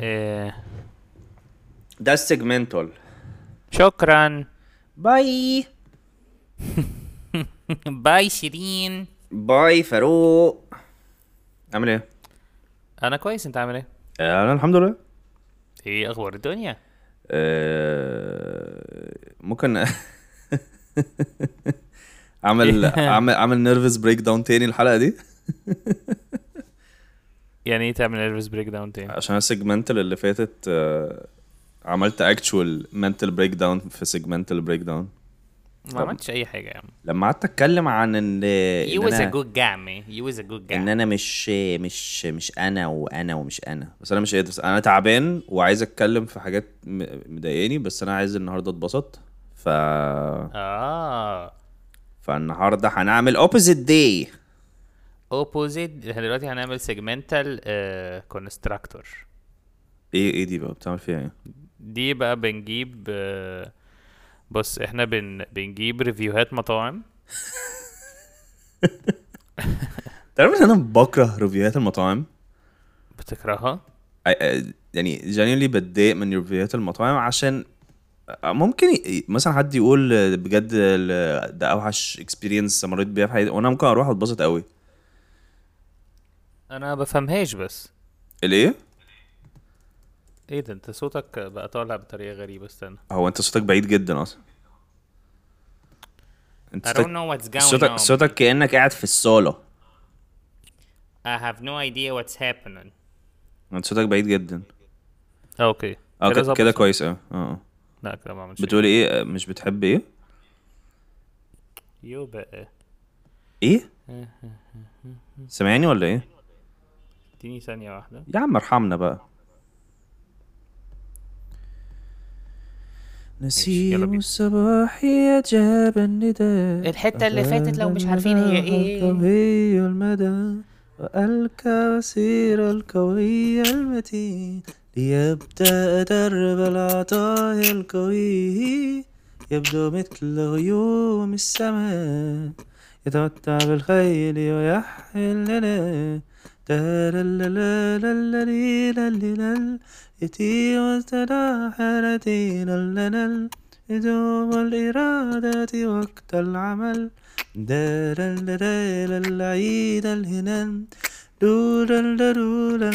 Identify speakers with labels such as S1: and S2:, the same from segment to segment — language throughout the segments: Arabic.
S1: إيه
S2: ده ال segment
S1: شكرا.
S2: باي.
S1: باي شيرين.
S2: باي فاروق. عامل إيه؟
S1: أنا كويس أنت عامل إيه؟
S2: أنا الحمد لله.
S1: إيه أخبار الدنيا؟
S2: آه، ممكن اعمل اعمل أعمل nervous breakdown تاني الحلقة دي.
S1: يعني إيه تعمل nervous breakdown تاني؟
S2: عشان ال segment اللي فاتت آه، عملت actual mental breakdown في segment ال breakdown
S1: ما عملتش أي حاجة يا عم.
S2: لما قعدت أتكلم عن إن
S1: was a
S2: أنا-
S1: good guy man. You was a good إن
S2: أنا مش مش مش أنا وأنا ومش أنا. بس أنا مش قادر. أنا تعبان وعايز أتكلم في حاجات مضايقاني بس أنا عايز النهارده أتبسط. ف
S1: آه.
S2: فالنهاردة هنعمل opposite day
S1: opposite إحنا دلوقتي هنعمل segment ال
S2: constructor إيه إيه دي بقى؟ بتعمل فيها إيه؟
S1: دي بقى بنجيب آه، بص إحنا بن بنجيب review هات مطاعم.
S2: تعرف إن أنا بكره review هات المطاعم؟
S1: بتكرهها؟
S2: I- يعني genuinely بتضايق من review هات المطاعم عشان ممكن مثلا حد يقول بجد ده أوحش experience مريت بيها في حياتي وأنا ممكن أروح أتبسط قوي
S1: أنا بفهمهاش بس.
S2: الإيه؟
S1: إيه ده؟ أنت صوتك بقى طالع بطريقة غريبة استنى.
S2: هو أنت صوتك بعيد جدا أصلا. أنت
S1: I don't
S2: صوتك
S1: know what's going
S2: صوتك
S1: on.
S2: صوتك كأنك قاعد في الصالة.
S1: I have no idea what's happening.
S2: أنت صوتك بعيد جدا.
S1: okay.
S2: آه كده. كده كويس آه آه.
S1: لا كده ما عملش
S2: بتقولي إيه؟ مش بتحب إيه؟
S1: يو بقى.
S2: إيه؟ سامعني ولا إيه؟
S1: اديني ثانية واحدة.
S2: يا عم ارحمنا بقى. نسيم. الصباح أجاب النداء.
S1: الحتة اللي فاتت لو مش عارفين هي إيه.
S2: القوي المدى والكثير القوي المتين ليبدأ درب العطايا القوي. يبدو مثل غيوم السماء يتمتع بالخيل ويحمل لنا يتي لزوم الإرادة وقت العمل دالا لديل العيد الهنان دولا لدولا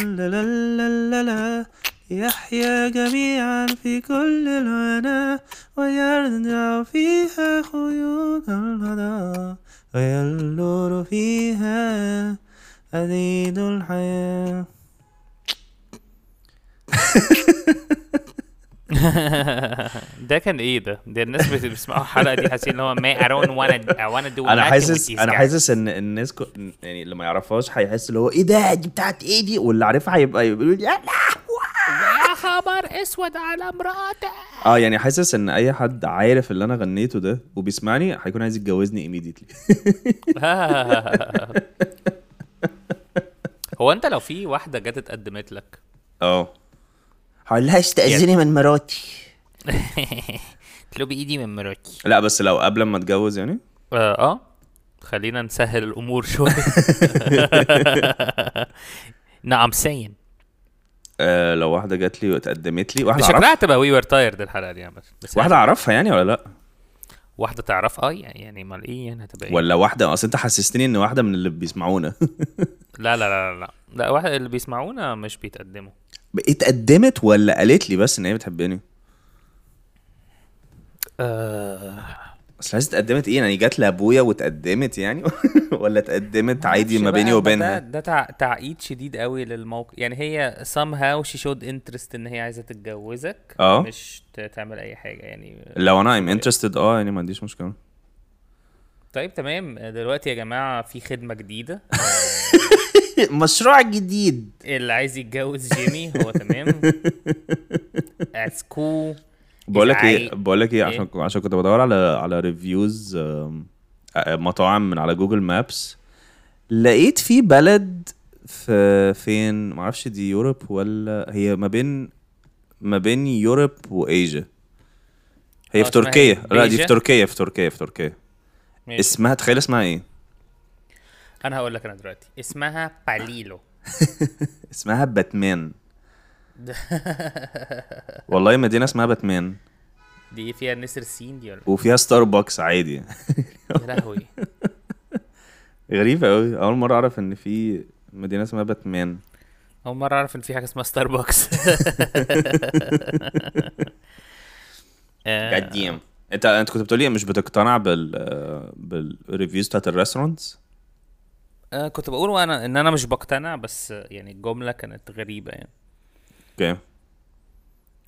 S2: للا يحيا جميعا في كل الهنا ويرجع فيها خيوط الهدى ويلور فيها عديد الحياة.
S1: ده كان إيه ده؟ ده الناس بت- بيسمعوا الحلقة دي حاسين إن هو ما I don't wanna I wanna do أنا
S2: حاسس
S1: أنا.
S2: حاسس إن الناس كو... يعني اللي ما يعرفهاش هيحس اللي هو إيه ده؟ دي بتاعت إيه دي؟ واللي عارفها هيبقى يقول يا
S1: يا خبر أسود على مراتي
S2: آه يعني حاسس إن أي حد عارف اللي أنا غنيته ده وبيسمعني هيكون عايز يتجوزني immediately.
S1: هو انت لو في واحدة جت اتقدمت لك؟
S2: آه. هقول لها استأذني من مراتي.
S1: تلو بايدي من مراتي.
S2: لا بس لو قبل ما اتجوز يعني؟
S1: آه آه. خلينا نسهل الأمور شوية. نعم سين
S2: آه لو واحدة جات لي واتقدمت لي واحدة
S1: شكلها هتبقى we were tired الحلقة دي يا بس بس
S2: واحدة أعرفها يعني ولا لأ؟
S1: واحدة تعرف آه يعني أمال إيه يعني هتبقى إيه؟
S2: ولا واحدة؟ أصل أنت حسستني إن واحدة من اللي بيسمعونا.
S1: لا لا لا لا لا. لا واحد اللي بيسمعونا مش بيتقدموا.
S2: اتقدمت ولا قالت لي بس إن هي بتحبني؟
S1: آه.
S2: اصل عايز اتقدمت إيه؟ يعني جات لأبويا واتقدمت يعني؟ ولا اتقدمت عادي ما بيني
S1: ده
S2: وبينها؟
S1: ده تع... تعقيد شديد قوي للموقف. يعني هي somehow she showed interest إن هي عايزة تتجوزك.
S2: آه.
S1: مش تعمل أي حاجة يعني.
S2: لو أنا I'm interested آه يعني ما عنديش مشكلة.
S1: طيب تمام. دلوقتي يا جماعة في خدمة جديدة.
S2: مشروع جديد.
S1: اللي عايز يتجوز جيمي هو تمام. it's cool
S2: بقول لك
S1: إيه
S2: بقول لك إيه
S1: إيه؟
S2: عشان عشان كنت بدور على على reviews مطاعم من على Google Maps لقيت في بلد في فين؟ ما أعرفش دي Europe ولا هي ما بين ما بين Europe و Asia هي
S1: آه،
S2: في تركيا.
S1: إيه؟
S2: لا دي في؟ تركيا في تركيا في تركيا. اسمها تخيل اسمها إيه؟
S1: أنا هقول لك أنا دلوقتي. اسمها باليلو
S2: اسمها باتمان والله مدينة اسمها باتمان.
S1: دي فيها نسر السين دي ولا؟
S2: وفيها ستاربكس عادي.
S1: يا لهوي.
S2: غريبة قوي أول مرة أعرف إن في مدينة اسمها باتمان.
S1: أول مرة أعرف إن في حاجة اسمها ستاربكس آه،
S2: قديم أنت أنت كنت بتقولي مش بتقتنع بال بال reviews بتاعت ال restaurants
S1: آه، كنت بقول وأنا إن أنا مش بقتنع بس يعني الجملة كانت غريبة يعني.
S2: okay.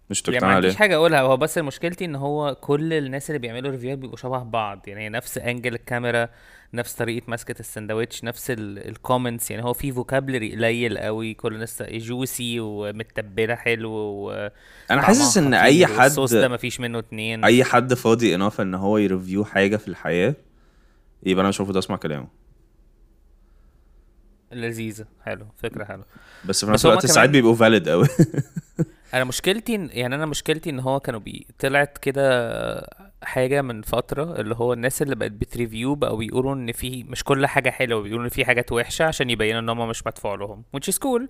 S2: مش
S1: يعني ما عنديش حاجة أقولها. هو بس مشكلتي إن هو كل الناس اللي بيعملوا ريفيوهات بيبقوا شبه بعض. يعني نفس angle الكاميرا نفس طريقة مسكة السندوتش نفس ال comments يعني هو في vocabulary قليل قوي. كل الناس juicy ومتبلة حلو و
S2: أنا حاسس إن أي حد
S1: الصوص ده مفيش منه اتنين.
S2: أي حد فاضي enough إن هو ي review حاجة في الحياة يبقى أنا مش المفروض أسمع كلامه.
S1: لذيذة. حلو فكرة حلوة.
S2: بس في نفس الوقت ساعات بيبقوا valid قوي
S1: أنا مشكلتي يعني أنا مشكلتي إن هو كانوا بي طلعت كده حاجة من فترة اللي هو الناس اللي بقت بت review بقوا بيقولوا إن في مش كل حاجة حلوة بيقولوا إن في حاجات وحشة عشان يبينوا إن هم مش مدفوع لهم which is cool.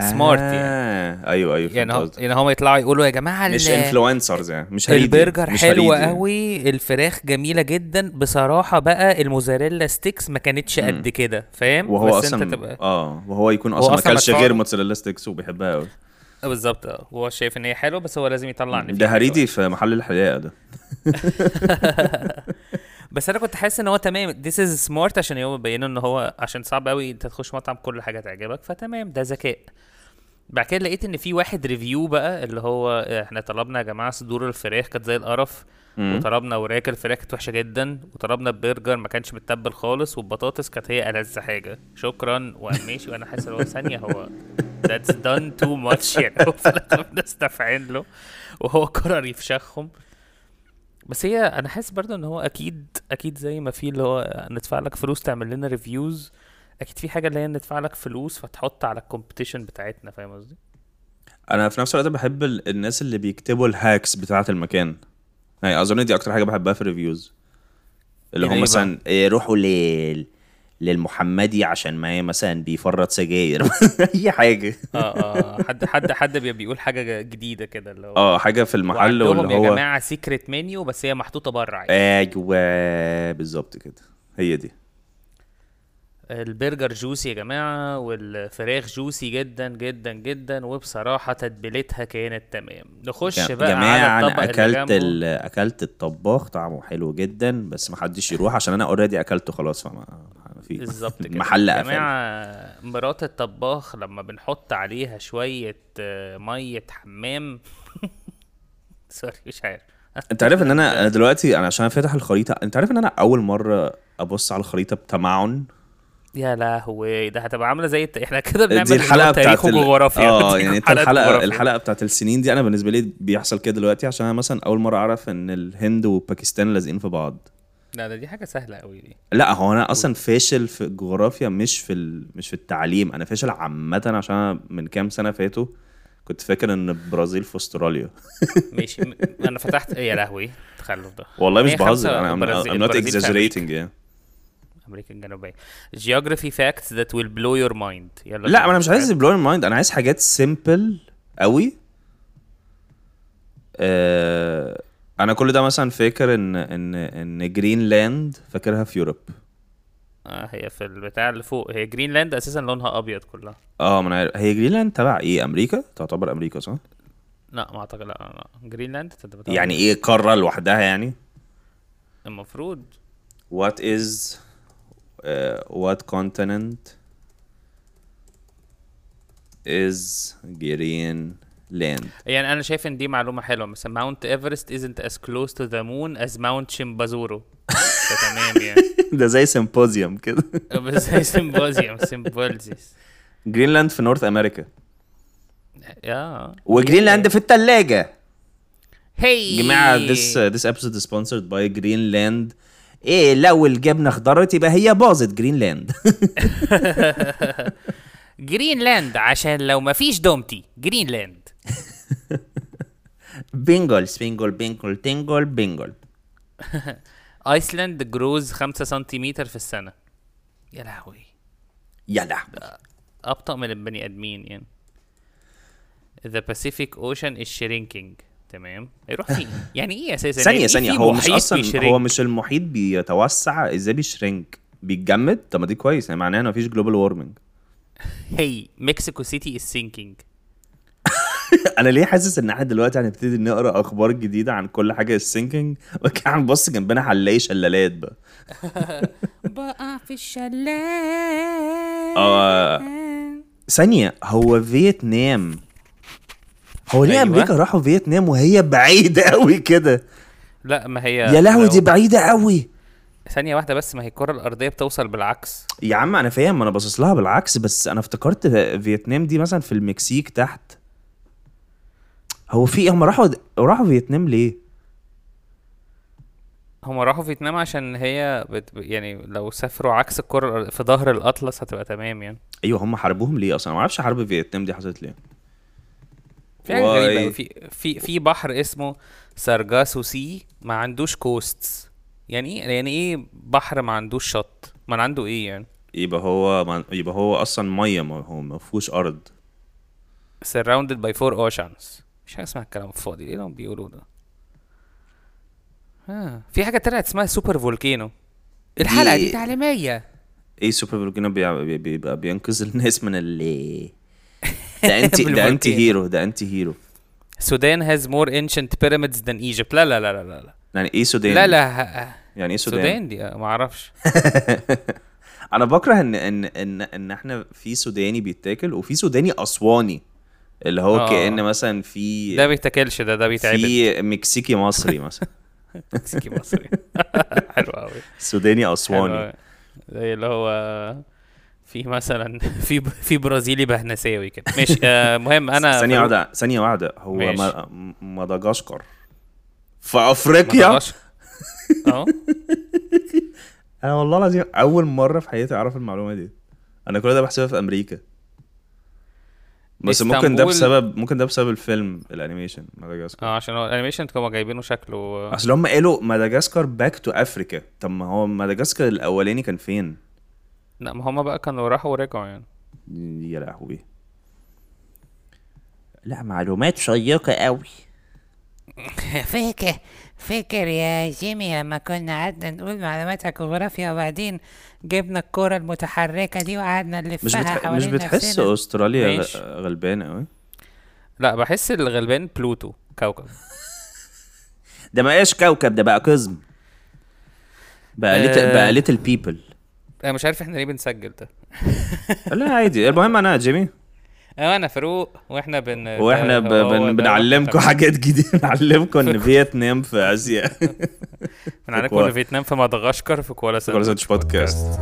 S1: smart يعني
S2: آه. أيوه أيوه
S1: يعني هم. يعني هم يطلعوا يقولوا يا جماعة
S2: مش influencers يعني مش
S1: البرجر
S2: مش
S1: حلو
S2: هريدي.
S1: قوي الفراخ جميلة جدا بصراحة بقى ال mozzarella sticks ما كانتش قد كده فاهم
S2: وهو
S1: بس
S2: أصلا
S1: انت تبقى
S2: آه وهو يكون
S1: أصلا
S2: ما
S1: أكلش
S2: غير
S1: له.
S2: mozzarella sticks وبيحبها قوي
S1: آه، بالظبط آه هو شايف إن هي حلوة بس هو لازم يطلع
S2: ده هريدي في محل الحلاقه ده
S1: بس أنا كنت حاسس ان هو تمام. This is smart عشان يوم بينوا ان هو عشان صعب قوي انت تخش مطعم كل حاجة تعجبك فتمام ده ذكاء. بعد كده لقيت ان في واحد review بقى اللي هو إحنا طلبنا يا جماعة صدور الفراخ كانت زي القرف. وطلبنا وراك الفراخ كانت وحشة جدا وطلبنا برجر ما كانش متبل خالص والبطاطس كانت هي ألذ حاجة. شكرا وقام ماشي وأنا حاسس ان هو ثانية هو that's done too much يعني. هو في له وهو قرر يفشخهم. بس هي أنا حاسس برضه إن هو أكيد أكيد زي ما في اللي هو ندفع لك فلوس تعمل لنا reviews أكيد في حاجة اللي هي ندفع لك فلوس فتحط على ال competition بتاعتنا فاهم قصدي؟
S2: أنا في نفس الوقت بحب ال- الناس اللي بيكتبوا ال hacks بتاعة المكان. يعني أظن دي أكتر حاجة بحبها في ال reviews
S1: اللي ده
S2: هم
S1: إيه
S2: مثلا إيه، روحوا لل للمحمدي عشان ما مثلا بيفرط سجاير. أي حاجة.
S1: آه آه حد حد حد بي- بيقول حاجة جديدة كده اللي هو
S2: آه حاجة في المحل واللي
S1: يا
S2: هو
S1: جماعة secret menu بس هي محطوطة بره عادي.
S2: أيوه بالظبط كده. هي دي.
S1: البرجر juicy يا جماعة والفراخ juicy جدا جدا جدا وبصراحة تتبيلتها كانت تمام. نخش
S2: يا
S1: بقى
S2: جماعة
S1: على الطبق أنا
S2: أكلت. أكلت الطباخ طعمه حلو جدا بس ما حدش يروح عشان أنا already أكلته خلاص فما ما في
S1: بالظبط كده.
S2: المحل
S1: يا
S2: قفل
S1: جماعة مرات الطباخ لما بنحط عليها شوية آه، مية حمام. سوري مش عارف.
S2: انت عارف ان أنا دلوقتي أنا عشان فاتح الخريطة انت عارف ان أنا أول مرة أبص على الخريطة بتمعن؟
S1: يا لهوي ده هتبقى عاملة زي. إحنا كده بنعمل
S2: دي
S1: الحلقة
S2: بتاعت ال-
S1: وجغرافيا. آه
S2: يعني انت
S1: الحلقة.
S2: الحلقة بتاعت السنين دي أنا بالنسبة لي بيحصل كده دلوقتي عشان أنا مثلا أول مرة أعرف إن الهند وباكستان لازقين في بعض.
S1: لا ده دي حاجة سهلة قوي دي.
S2: لا هو أنا أصلا فاشل في الجغرافيا مش في ال... مش في التعليم. أنا فاشل عامه عشان أنا من كام سنة فاتوا كنت فاكر إن البرازيل في أستراليا.
S1: ماشي. أنا فتحت يا لهوي التخلف ده.
S2: والله مش بهزر أنا I'm, not exaggerating يعني.
S1: أمريكا الجنوبية. Geography facts that will blow your mind. يلا
S2: لا. أنا مش عايز blow mind أنا عايز حاجات simple قوي آه أنا كل ده مثلا فاكر إن إن إن جرينلاند فاكرها في Europe
S1: آه هي في البتاع اللي فوق. هي جرينلاند أساسا لونها أبيض كلها.
S2: آه ما أنا عارف. هي جرينلاند تبع إيه؟ أمريكا؟ تعتبر أمريكا صح؟
S1: لا ما أعتقد. لا, لا. جرينلاند تبع-
S2: يعني إيه قارة لوحدها يعني؟
S1: المفروض.
S2: What is uh, what continent is Greenland
S1: يعني أنا شايف إن دي معلومة حلوة. مثلا ماونت ايفرست isn't as close to the moon as ماونت شمبازورو فتمام يعني.
S2: ده زي سيمبوزيوم كده.
S1: زي سيمبوزيوم سيمبولزيس
S2: جرينلاند في نورث أمريكا
S1: يا.
S2: وجرينلاند في الثلاجه
S1: هي
S2: جماعة this uh, this episode is sponsored by Greenland. إيه لو الجبنة خضرت يبقى هي باظت جرينلاند
S1: جرينلاند عشان لو ما فيش دومتي جرينلاند
S2: بينجل سبينجل بينجل تنجل بينجل
S1: ايسلاند جروز 5 سنتيمتر في السنة. يا لهوي.
S2: يلا
S1: أبطأ من البني آدمين يعني. The Pacific Ocean is shrinking. تمام؟ هيروح فين يعني إيه أساسا؟
S2: ثانية
S1: يعني إيه ثانية.
S2: هو مش
S1: أصلا؟
S2: هو مش المحيط بيتوسع إزاي بيشرنك. بيتجمد؟ طب ما دي كويس. يعني معناها إن مفيش جلوبال وارمنج
S1: هي Mexico City is sinking.
S2: أنا ليه حاسس إن إحنا دلوقتي هنبتدي نقرأ أخبار جديدة عن كل حاجة ال sinking وكان هنبص جنبنا هنلاقي شلالات بقى.
S1: بقى في الشلال.
S2: آه. ثانية هو فيتنام. هو ليه
S1: أيوة.
S2: أمريكا راحوا فيتنام وهي بعيدة قوي كده؟
S1: لا ما هي
S2: يا لهوي دي بعيدة قوي
S1: ثانية واحدة بس ما هي الكرة الأرضية بتوصل بالعكس.
S2: يا عم أنا فاهم أنا باصص لها بالعكس بس أنا افتكرت فيتنام دي مثلا في المكسيك تحت. هو في هم راحوا راحوا فيتنام ليه؟
S1: هما راحوا فيتنام عشان هي بت... يعني لو سافروا عكس الكرة في ظهر الأطلس هتبقى تمام يعني.
S2: أيوه هم حاربوهم ليه أصلا؟ ما أعرفش حرب فيتنام دي حصلت ليه.
S1: في حاجة. غريبة. في في في بحر اسمه Sargasso Sea ما عندوش coasts يعني إيه؟ يعني إيه بحر ما عندوش شط؟ ما عنده إيه يعني؟
S2: يبقى هو ما يبقى هو أصلا مية ما هو ما فيهوش أرض.
S1: Surrounded by four oceans. مش اسمها الكلام الفاضي إيه اللي هم بيقولوا ده؟ ها في حاجة طلعت اسمها super volcano. الحلقة دي تعليمية.
S2: إيه super volcano بي- بي- بيبقى بينقذ الناس من اللي ده انتي
S1: من
S2: ده ال
S1: volcano.
S2: hero ده anti hero
S1: السودان has more ancient pyramids than Egypt. لا لا لا لا لا
S2: يعني إيه سودان
S1: لا؟ لا
S2: يعني إيه سودان,
S1: السودان دي؟ آه، ما أعرفش.
S2: أنا بكره ان ان ان إن إحنا في سوداني بيتاكل وفي سوداني أسواني. اللي هو
S1: آه.
S2: كأن مثلا في
S1: ده بيتاكلش ده ده بيتعبد.
S2: في مكسيكي مصري مثلا.
S1: مكسيكي مصري. حلو قوي
S2: سوداني
S1: أسواني. زي اللي هو في مثلا في في برازيلي بهنساوي كده. ماشي آه مهم أنا
S2: ثانية واحدة ثانية واحدة. هو مدغشقر. في
S1: أفريقيا. آه.
S2: أنا والله العظيم أول مرة في حياتي أعرف المعلومة دي. أنا كل ده بحسبها في أمريكا. بس ممكن ده بسبب ممكن ده بسبب الفيلم ال animation مدغشقر
S1: آه عشان هو ال animation كانوا جايبينه شكله.
S2: أصل هم قالوا مدغشقر Back to Africa طب ما هو مدغشقر الأولاني كان فين؟
S1: لا ما هما بقى كانوا راحوا ورجعوا يعني.
S2: يا لهوي. لا معلومات شيقة قوي
S3: فاكر فاكر يا جيمي لما كنا قعدنا نقول معلومات على الجغرافيا وبعدين جبنا الكرة المتحركة دي وقعدنا نلفها
S2: مش بتح...
S3: حوالين
S2: مش بتحس
S3: نفسنا.
S2: أستراليا غ-
S1: ماشي.
S2: غلبانة قوي
S1: لا بحس الغلبان بلوتو كوكب.
S2: ده ما إيش كوكب ده بقى قزم. بقى little
S1: آه.
S2: بقى little people
S1: أنا مش عارف إحنا ليه بنسجل ده.
S2: لا عادي. المهم أنا جيمي.
S1: أنا فاروق وإحنا بن
S2: وإحنا ب...
S1: هو
S2: بن... بنعلمكم حاجات جديدة. بنعلمكم إن فيتنام في آسيا.
S1: بنعلمكم إن فيتنام في مدغشقر في كوالا
S2: كولا ساندوتش بودكاست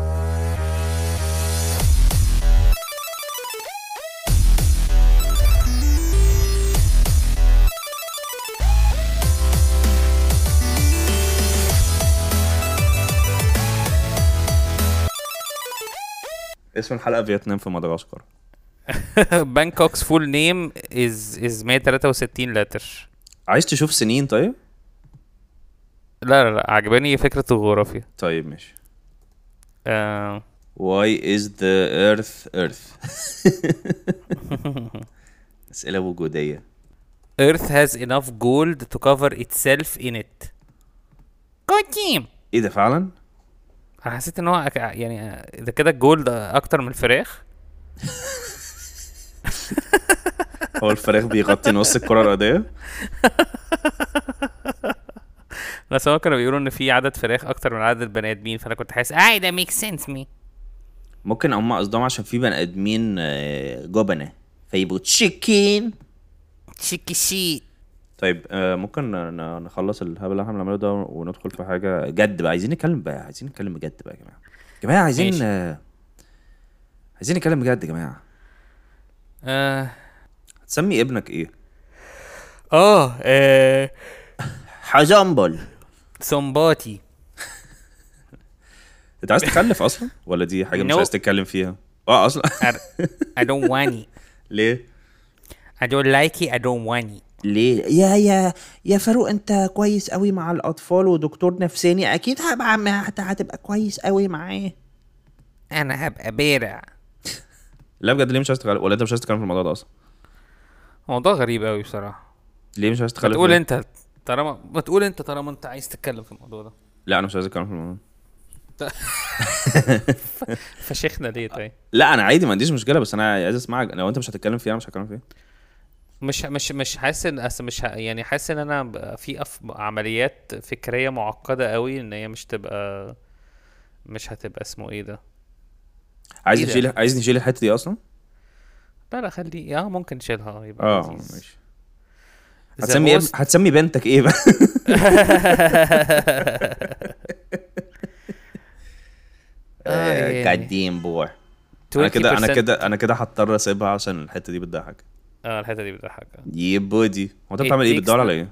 S2: اسم الحلقة فيتنام في مدغشقر.
S1: Bangkok's full name is is 163 letter
S2: عايز تشوف سنين طيب؟
S1: لا لا لا عجباني فكرة الجغرافيا.
S2: طيب ماشي.
S1: آه.
S2: Why is the earth earth? أسئلة وجودية.
S1: Earth has enough gold to cover itself in it.
S3: good team
S2: إيه ده فعلا؟
S1: أنا حسيت إن هو يعني ده كده ال gold أكتر من الفراخ.
S2: هو الفراخ بيغطي نص الكرة الأرضية؟
S1: بس هو كانوا بيقولوا إن في عدد فراخ أكتر من عدد البني آدمين فأنا كنت حاسس
S3: اي ده make sense مي
S2: ممكن هم قصدهم عشان في بني آدمين آه، جبنة. فيبقوا chicken
S3: chicky شي
S2: طيب آه، ممكن نخلص الهبل اللي إحنا بنعمله ده وندخل في حاجة جد بقى. عايزين نتكلم بقى عايزين نتكلم بجد بقى يا جماعة. جماعة عايزين. آه، عايزين نتكلم بجد يا جماعة.
S1: آه.
S2: هتسمي ابنك إيه؟
S1: آه, آه.
S2: حجامبل
S1: سومباتي
S2: أنت عايز تخلف أصلا؟ ولا دي حاجة مش. عايز تتكلم فيها؟ آه أصلا.
S1: I don't want it.
S2: ليه؟
S1: I don't like it I don't want it.
S2: ليه؟ يا يا يا فاروق أنت كويس قوي مع الأطفال ودكتور نفساني. أكيد هبقى هت- هتبقى كويس قوي معاه.
S3: أنا هبقى بارع.
S2: لا بجد ليه مش عايز تتكلم ولا انت مش عايز تتكلم في الموضوع ده أصلا؟
S1: موضوع غريب قوي بصراحة.
S2: ليه مش عايز تخلف
S1: تقول؟ أنت طالما ما تقول أنت طالما أنت عايز تتكلم في الموضوع ده.
S2: لا أنا مش عايز أتكلم في الموضوع
S1: فشيخنا ليه طيب؟
S2: لا أنا عادي ما عنديش مشكلة بس أنا عايز أسمعك. لو انت مش هتتكلم فيه أنا مش هتكلم فيه.
S1: مش مش مش حاسس ان مش يعني حاسس إن أنا في أف... عمليات فكرية معقدة قوي إن هي مش تبقى مش هتبقى اسمه إيه ده؟
S2: عايز
S1: إيه؟
S2: نشيل عايز نشيل الحتة دي أصلا؟
S1: لا لا خلي آه ممكن نشيلها. يبقى آه.
S2: ماشي. هتسمي إيه-
S1: most-
S2: هتسمي بنتك إيه بقى؟
S1: آه، يعني.
S2: قديم بوي أنا كده أنا
S1: 20%
S2: كده أنا كده هضطر أسيبها عشان الحتة دي بتضحك.
S1: آه الحتة دي بتضحك.
S2: يا بودي. هو
S1: أنت
S2: بتعمل
S1: إيه؟
S2: بتدور على إيه؟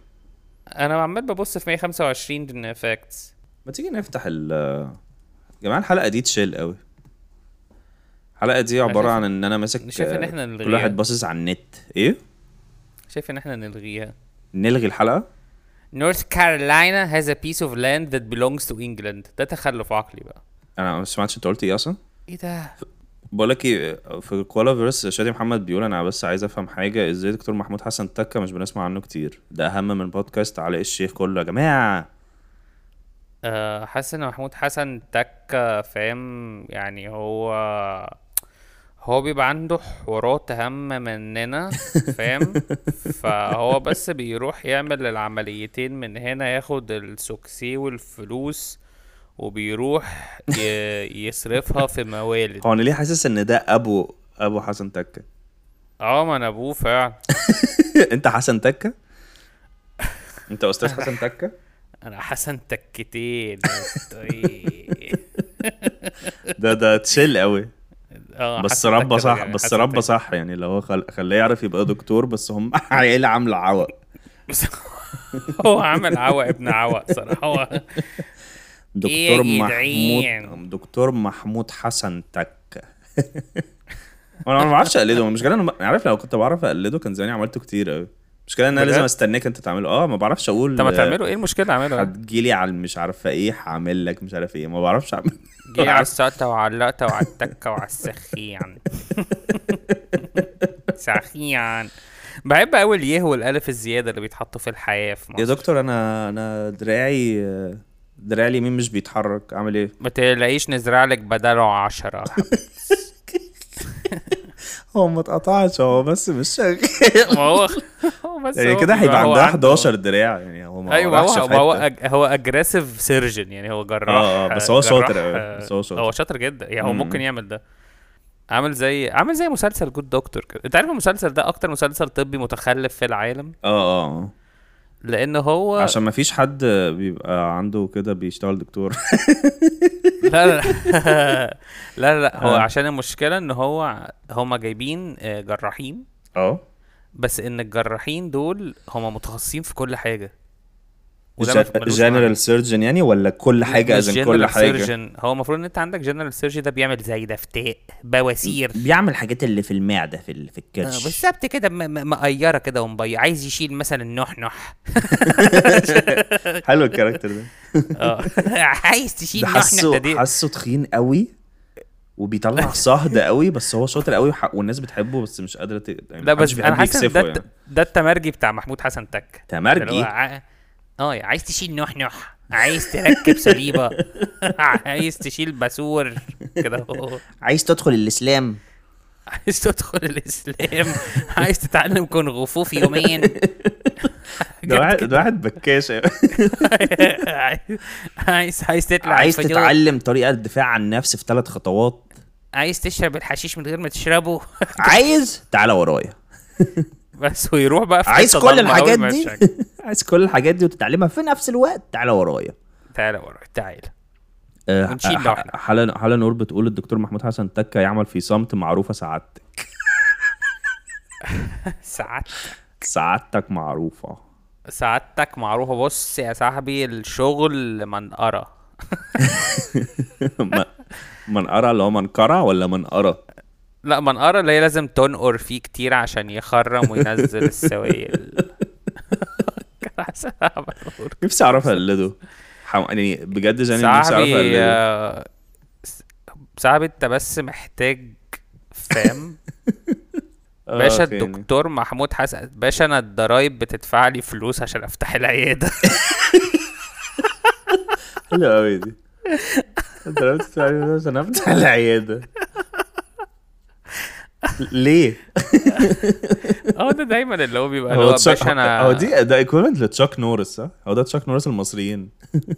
S1: أنا عمال ببص في 125 facts
S2: ما تيجي نفتح ال يا جماعة الحلقة دي تشيل قوي. الحلقة دي
S1: عبارة
S2: عن إن أنا ماسك
S1: شايف إن
S2: آه،
S1: إحنا
S2: كل
S1: نلغيها.
S2: واحد باصص على النت. إيه؟
S1: شايف إن إحنا نلغيها.
S2: نلغي الحلقة؟
S1: North Carolina has a piece of land that belongs to England. ده تخلف عقلي بقى.
S2: أنا ما سمعتش أنت قلت إيه أصلا؟
S1: إيه ده؟
S2: بقول لك إيه في كوالا فيرس شادي محمد بيقول أنا بس عايز أفهم حاجة إزاي دكتور محمود حسن تكة مش بنسمع عنه كتير؟ ده أهم من بودكاست علاء الشيخ كله يا جماعة.
S1: آه، حاسس ان محمود حسن تكة فاهم؟ يعني هو هو بيبقى عنده حوارات أهم مننا فاهم؟ فهو بس بيروح يعمل العمليتين من هنا ياخد السوكسي والفلوس وبيروح يصرفها في موالد.
S2: هو أنا ليه حاسس إن ده أبو أبو حسن تكة؟
S1: آه ما أنا أبوه فعلا.
S2: أنت حسن تكة؟ أنت أستاذ حسن تكة؟
S1: أنا حسن تكتين طيب.
S2: ده ده تشيل قوي
S1: آه
S2: بس ربى صح
S1: يعني
S2: بس ربى. صح يعني اللي هو خل... خلاه يعرف يبقى دكتور بس هم عيلة عاملة عوق
S1: بس هو عمل عوق ابن عوق صراحة هو
S2: دكتور
S1: إيه؟
S2: محمود دكتور محمود حسن تكه وأنا ما بعرفش أقلده المشكلة أنا عارف لو كنت بعرف أقلده كان زماني عملته كتير قوي المشكلة إن
S1: أنا؟
S2: لازم أستناك أنت تعمله. آه ما بعرفش أقول
S1: طب ما تعملوا إيه المشكلة اعمله
S2: هتجيلي على مش عارفة إيه هعمل لك مش عارف إيه. ما بعرفش أعمل.
S1: جه على السقطه وعلى اللقطه وعلى التكه وعلى السخيان. سخيان. بحب قوي اليه والألف الزيادة اللي بيتحطوا في الحياة في
S2: يا
S1: مصر.
S2: دكتور أنا أنا دراعي دراعي اليمين مش بيتحرك. أعمل إيه؟
S1: ما تلاقيش نزرع لك بداله عشرة.
S2: هو ما اتقطعش هو بس مش شغال
S1: ما هو هو بس
S2: يعني
S1: هو
S2: كده هيبقى
S1: هو
S2: عندها
S1: عنده-
S2: 11 دراع يعني هو ما
S1: أيوه ما هو هو. أج... هو aggressive surgeon يعني هو جراح
S2: آه، آه، بس هو شاطر أوي،
S1: آه،
S2: بس هو شاطر.
S1: هو شاطر جدا يعني هو
S2: مم.
S1: ممكن يعمل ده عامل زي عامل زي مسلسل Good Doctor كده أنت عارف المسلسل ده أكتر مسلسل طبي متخلف في العالم
S2: آه آه
S1: لأن هو
S2: عشان ما فيش حد بيبقى عنده كده بيشتغل دكتور.
S1: لا لا لا. لا هو
S2: آه.
S1: عشان المشكلة إن هو هما جايبين آه، جراحين.
S2: آه.
S1: بس إن الجراحين دول هما متخصصين في كل حاجة وده ما- ملوش معنى.
S2: general surgeon يعني ولا كل حاجة
S1: as
S2: in كل
S1: general
S2: حاجة؟
S1: surgeon. هو المفروض إن أنت عندك جنرال سيرجي ده بيعمل زي دفتاء بواسير.
S2: بيعمل الحاجات اللي في المعدة في في
S1: آه،
S2: الكرش
S1: بالظبط كده مقيرة كده ومبيض عايز يشيل مثلا النحنح
S2: حلو الكاركتر ده.
S1: آه. عايز تشيل
S2: حاسه
S1: ده دي
S2: حاسه تخين قوي وبيطلع صهد قوي بس هو شاطر قوي وح- والناس بتحبه بس مش قادرة ت... يعني
S1: لا بس أنا حاسس ده
S2: يعني.
S1: ده التمرجي بتاع محمود حسن تك.
S2: تمرجي؟
S1: آه عايز تشيل نحنح عايز تركب صليبة عايز تشيل باسور كده
S2: عايز تدخل الإسلام.
S1: عايز تدخل الإسلام عايز تتعلم كونغ فو في يومين.
S2: ده واحد ده واحد بكاش.
S1: عايز عايز تطلع
S2: عايز. تتعلم طريقة الدفاع عن النفس في ثلاث خطوات.
S1: عايز تشرب الحشيش من غير ما تشربه.
S2: عايز؟ تعالى ورايا.
S1: بس ويروح بقى في
S2: عايز كل الحاجات دي. عايز كل الحاجات دي وتتعلمها في نفس الوقت؟ تعالى ورايا.
S1: تعالى ورا تعالى.
S2: آه،
S1: ونشيل
S2: ح-
S1: لوحنا.
S2: حلا حلا نور بتقول الدكتور محمود حسن تكة يعمل في صمت معروفة سعادتك.
S1: ساعات
S2: سعادتك معروفة.
S1: سعادتك معروفة. بص يا صاحبي الشغل منقرة
S2: م- منقرة اللي هو منقرة ولا منقرة؟
S1: لا منقرة اللي هي لازم تنقر فيه كتير عشان يخرم وينزل السوائل؟
S2: نفسي اعرف اقلده حم... يعني بجد جاني نفسي اعرف
S1: صاحبي
S2: اقلده
S1: آه، صاحبي انت بس محتاج فاهم
S2: آه،
S1: باشا؟ الدكتور محمود حسن باشا أنا الضرايب بتدفع لي فلوس عشان أفتح العيادة.
S2: حلوة قوي دي. ضربت فعلا عشان أفتح العيادة. ليه؟
S1: آه ده دايما اللي هو بيبقى هو
S2: تشاك-
S1: باشا أنا
S2: هو دي ده equivalent ل Chuck Norris صح؟ هو ده Chuck Norris المصريين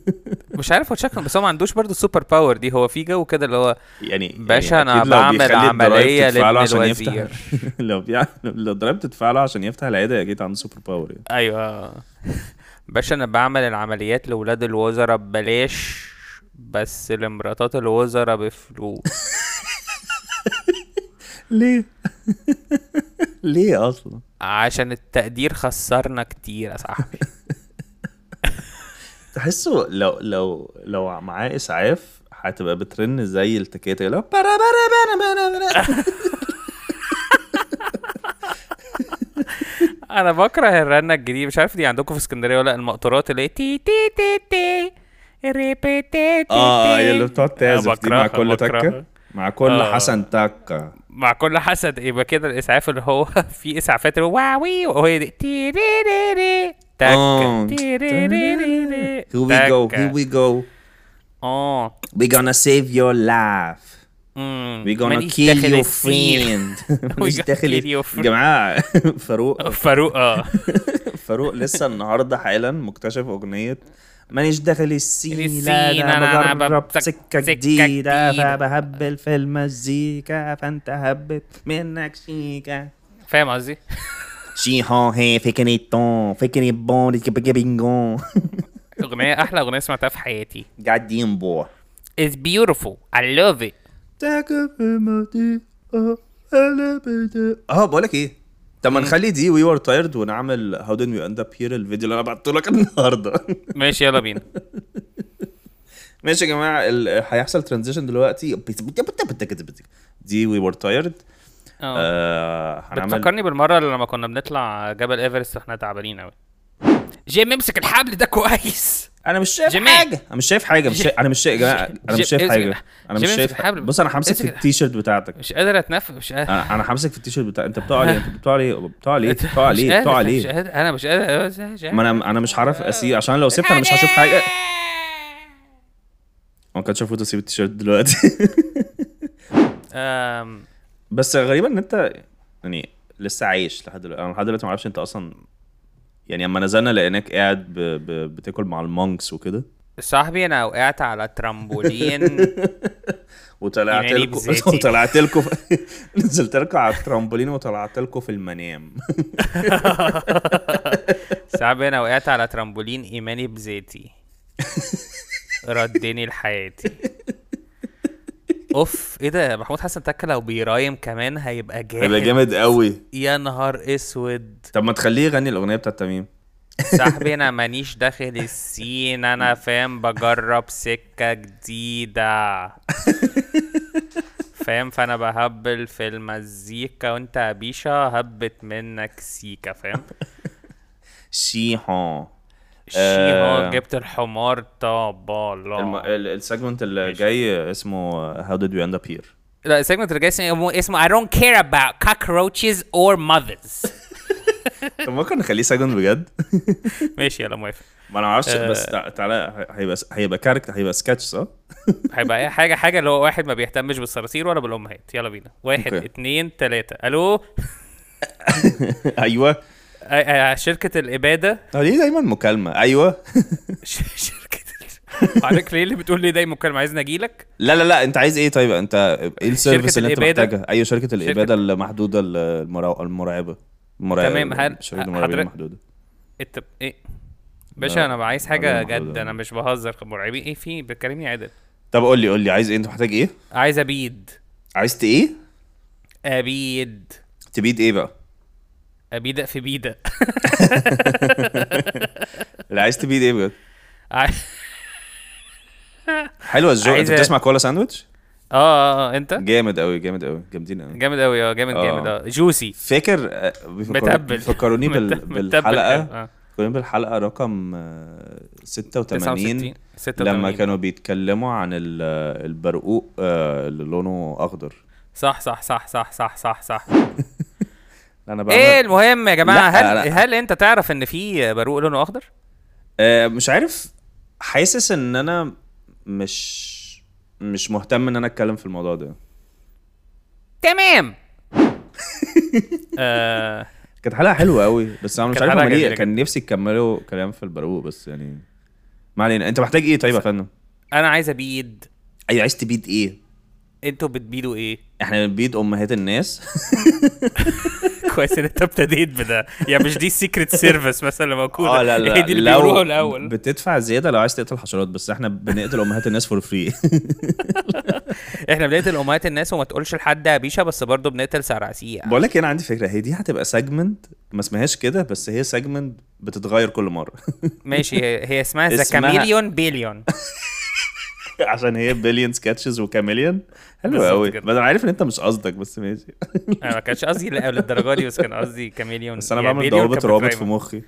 S1: مش عارف هو شكله بس هو ما عندوش برضه ال super power دي هو في جو كده اللي هو
S2: يعني
S1: باشا
S2: يعني أنا
S1: بعمل
S2: عملية
S1: لابن
S2: عشان يفتح-
S1: الوزير
S2: لو. لو الضرايب تدفع له عشان يفتح العيادة أكيد عنده super power يعني
S1: أيوه باشا أنا بعمل العمليات لاولاد الوزراء ببلاش بس لمراتات الوزراء بفلوس
S2: ليه؟ ليه أصلا؟
S1: عشان التقدير خسرنا كتير يا صاحبي
S2: تحسه لو لو لو معاه إسعاف هتبقى بترن زي التكاتك اللي هو برا برا برا برا برا
S1: أنا بكره الرنة الجديدة مش عارف دي عندكم في اسكندرية ولا المقطورات اللي تي تي تي تي ريبي تي تي آه.
S2: هي اللي بتقعد تعزف دي مع كل. تكة مع كل
S1: آه.
S2: حسن تكة
S1: مع كل حسد يبقى كده الإسعاف اللي هو في اسعافات اللي هو واوي وهي دي تي ري ري ري
S2: آه.
S1: تك تي ري ري ري ري
S2: Here we go, here we go.
S1: آه
S2: We're gonna save your life. kill
S1: داخل
S2: your
S1: السين.
S2: friend. مش داخل يا. جماعة فاروق
S1: فاروق آه
S2: فاروق لسه النهارده حالا مكتشف أغنية مانيش داخل السين
S1: السين،
S2: لا
S1: أنا
S2: بجرب جديدة
S1: جديدة.
S2: فبهبل في المزيكا فأنت هبت منك شيكا.
S1: فاهم قصدي؟
S2: شي هون هي فكري طون فكري بون بينجون.
S1: أغنية أحلى أغنية سمعتها في حياتي.
S2: قاعدين بو
S1: It's beautiful. I love it.
S2: أه بقول لك إيه؟ طب ما نخلي دي we were tired ونعمل how did we end up here الفيديو اللي أنا بعته لك النهارده.
S1: ماشي يلا بينا.
S2: ماشي يا جماعة هيحصل transition دلوقتي. دي we were tired
S1: آه.
S2: هنعمل
S1: بتفكرني بالمرة اللي لما كنا بنطلع جبل إيفرست وإحنا تعبانين قوي جيم امسك الحبل ده كويس.
S2: أنا مش شايف
S1: جيمي.
S2: حاجة أنا مش شايف حاجة مش شايف أنا مش شايف
S1: أنا
S2: مش شايف حاجة أنا مش شايف
S1: الحبل.
S2: بص أنا همسك في التيشيرت بتاعتك
S1: مش قادر اتنفس مش قادر
S2: أنا همسك في التيشيرت بتاع انت بتقع ليه انت بتقع ليه بتقع ليه بتقع
S1: مش
S2: ليه بتقع
S1: مش
S2: ليه
S1: أنا مش قادر
S2: ما أنا أنا مش هعرف اسيب عشان لو سبت أنا مش هشوف حاجة ما كانش المفروض اسيب التيشيرت دلوقتي بس غريبة ان انت يعني لسه عايش لحد دلوقتي أنا لحد دلوقتي ما أعرفش انت أصلا يعني اما نزلنا لقيناك قاعد ب... ب... بتاكل مع ال monks وكده.
S1: صاحبي أنا وقعت على ترامبولين.
S2: وطلعت لكم. وطلعت لكم نزلت لكم على الترامبولين وطلعت لكم في المنام.
S1: صاحبي أنا وقعت على ترامبولين ايماني بذاتي ردني لحياتي. اوف إيه ده؟ محمود حسن تكه لو بيرايم كمان هيبقى جامد
S2: هيبقى جامد. قوي.
S1: يا نهار اسود.
S2: طب ما تخليه يغني الأغنية بتاعت تميم.
S1: صاحبي أنا مانيش داخل السين أنا فاهم بجرب سكة جديدة. فاهم؟ فأنا بهبل في المزيكا وأنت يا بيشا هبت منك سيكا فاهم؟
S2: شيحون
S1: شيها جبت الحمار. طب
S2: الم... ال segment اللي جاي اسمه how did we end up here
S1: لا ال segment اللي جاي اسمه اسمه I don't care about cockroaches or mothers.
S2: طب ممكن نخليه segment بجد؟
S1: ماشي يلا موافق.
S2: ما أنا ما أعرفش
S1: آه.
S2: بس تع- تعالى هيبقى هيبقى character هيبقى سكتش صح؟
S1: هيبقى أي حاجة حاجة اللي هو واحد ما بيهتمش بالصراصير ولا بالامهات يلا بينا. واحد
S2: okay.
S1: اتنين تلاتة. ألو؟
S2: أيوه.
S1: آه، آه، شركة الإبادة.
S2: طب ليه دايما
S1: مكالمة؟ أيوه. شركة حضرتك ليه اللي بتقول لي دايما مكالمة؟ عايزني أجي لك؟
S2: لا لا لا أنت عايز إيه؟ طيب أنت إيه السيرفيس اللي
S1: أنت.
S2: محتاجها؟ أيوه شركة الإبادة المحدودة المرعبه المرعبه
S1: تمام، هل- حضرتك- أنت إيه؟ باشا أنا عايز
S2: حاجة
S1: جد. أنا مش بهزر. مرعبين إيه؟ في بتكلمني عدل.
S2: طب قول لي قول لي. عايز إيه؟ أنت محتاج إيه؟
S1: عايز أبيد.
S2: عايز إيه؟
S1: أبيد.
S2: تبيد إيه بقى؟
S1: ابيدق في بيدق
S2: اللي عايز تبيد إيه بجد؟ حلوة الجو
S1: أنت
S2: بتسمع كولا ساندويتش؟
S1: آه آه آه، أنت؟
S2: جامد قوي جامد قوي جامدين قوي
S1: جامد قوي آه جامد
S2: آه.
S1: جامد آه. جوسي.
S2: فاكر آه، بيفكروا-
S1: متبل.
S2: بيفكروني بال...
S1: بالحلقة؟ آه.
S2: بيفكروني بالحلقة رقم آه، 86
S1: 69 86
S2: لما كانوا بيتكلموا عن ال- البرقوق آه، اللي لونه أخضر.
S1: صح صح صح صح صح صح صح.
S2: أنا بعمل
S1: إيه المهم يا
S2: جماعة
S1: هل
S2: لا.
S1: هل أنت تعرف إن في باروق لونه أخضر؟
S2: آه مش عارف. حاسس إن أنا مش مش مهتم إن أنا أتكلم في الموضوع ده.
S1: تمام. آه.
S2: كانت حلقة حلوة قوي بس أنا مش عارف ليه كان نفسي يكملوا كلام في الباروق بس يعني ما علينا. أنت محتاج إيه طيب يا فندم؟
S1: أنا عايز أبيد.
S2: أيوه عايز تبيد إيه؟
S1: أنتوا بتبيدوا إيه؟
S2: إحنا بنبيد أمهات الناس.
S1: كويس ان أنت ابتديت بده. يعني مش دي ال secret service مثلا اللي موجوده
S2: آه لا لا
S1: هي دي اللي
S2: لو
S1: الأول.
S2: بتدفع زيادة لو عايز تقتل حشرات بس إحنا بنقتل أمهات الناس for free
S1: إحنا بنقتل أمهات الناس وما تقولش لحد يا بيشا بس برضه بنقتل صراصير
S2: بقول لك أنا عندي فكرة. هي دي هتبقى segment ما اسمهاش كده بس هي segment بتتغير كل مرة.
S1: ماشي هي اسمها
S2: the
S1: chameleon billion
S2: عشان هي billion sketches و chameleon
S1: حلو
S2: قوي. بس أنا عارف إن أنت مش قصدك بس ماشي.
S1: أنا ما كانش قصدي للدرجة دي بس كان قصدي chameleon
S2: بس
S1: أنا
S2: بعمل ضوابط روابط. في مخي.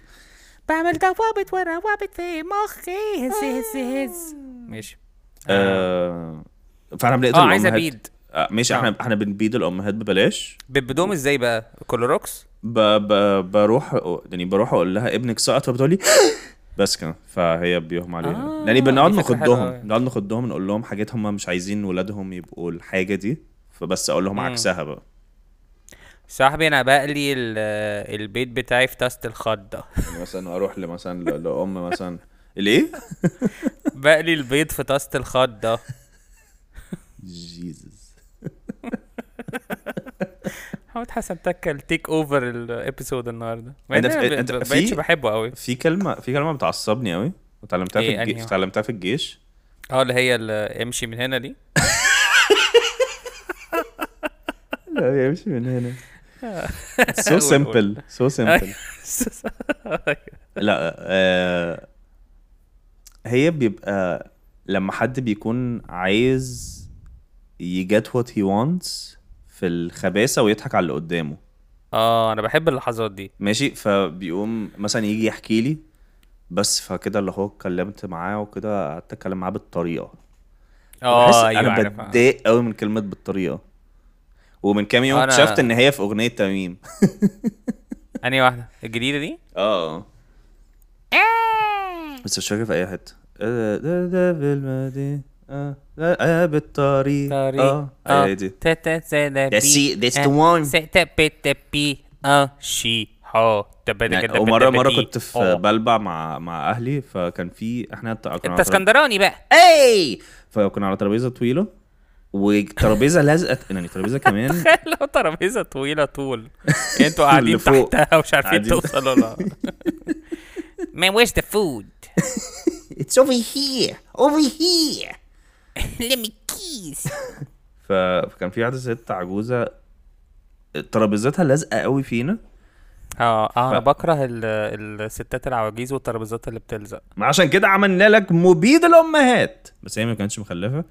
S1: بعمل ضوابط ورا روابط في مخي. هز هز هز. ماشي.
S2: آه فاحنا بنقتل
S1: آه عايز
S2: الامهات
S1: أبيد.
S2: آه ماشي
S1: آه.
S2: إحنا إحنا بنبيد الأمهات ببلاش.
S1: بتبيدوهم إزاي بقى؟
S2: ب... ب... بروح يعني بروح أقول لها ابنك سقط فبتقول لي بس كده فهي بيغمى عليها
S1: آه،
S2: يعني بنقعد نخضهم
S1: أوي.
S2: بنقعد نخضهم نقول لهم حاجات هم مش عايزين ولادهم يبقوا الحاجة دي فبس أقول لهم
S1: مم.
S2: عكسها بقى
S1: صاحبي أنا بقلي ال- البيت بتاعي في طاسه الخضة
S2: يعني مثلا أروح لمثلا لأم مثلا الإيه؟
S1: بقلي البيض في طاسه الخضة
S2: جيزس
S1: محمد حسن تكه take over ال episode النهارده. مع
S2: في-
S1: بقيتش بحبه قوي
S2: في كلمه في كلمة بتعصبني قوي وتعلمتها
S1: إيه،
S2: في الجيش
S1: أنهي؟
S2: اتعلمتها في الجيش.
S1: آه اللي هي اللي امشي من هنا دي.
S2: لا يمشي من هنا. so simple so
S1: simple.
S2: لا آه هي بيبقى لما حد بيكون عايز يجت وات هي wants في الخباثة ويضحك على اللي قدامه.
S1: آه أنا بحب اللحظات دي.
S2: ماشي؟ فبيقوم مثلا يجي يحكي لي بس فكده اللي هو اتكلمت معاه وكده قعدت أتكلم معاه بالطريقة. بحس
S1: آه
S2: أيوه
S1: أنا
S2: بتضايق قوي من كلمة بالطريقة. ومن كام يوم
S1: أنا-
S2: اكتشفت إن هي في أغنية تميم.
S1: أنهي واحدة؟ الجديدة دي؟
S2: آه. بس مش فاكر في أي حتة. ده ده ده آه لا آه، بالطريق.
S1: طريق
S2: آه أيوه دي
S1: That's
S2: it, that's the one.
S1: آه شي
S2: يعني ومره مرة كنت في بلبع مع مع أهلي فكان في إحنا
S1: انت اسكندراني بقى.
S2: اي فكنا على ترابيزة طويلة وترابيزة لازقه يعني ترابيزة كمان.
S1: لو ترابيزة طويلة طول. يعني أنتوا قاعدين. تحتها ومش عارفين توصلوا لها. Man, where's the food?
S2: It's over here. Over here.
S3: Let me kiss.
S2: فكان في واحدة ست عجوزة ترابيزتها لازقة قوي فينا.
S1: آه آه أنا
S2: ف-
S1: بكره ال- الستات العواجيز والترابيزات اللي بتلزق.
S2: ما عشان كده عملنا لك مبيد الأمهات. بس هي ما كانتش مخلفة.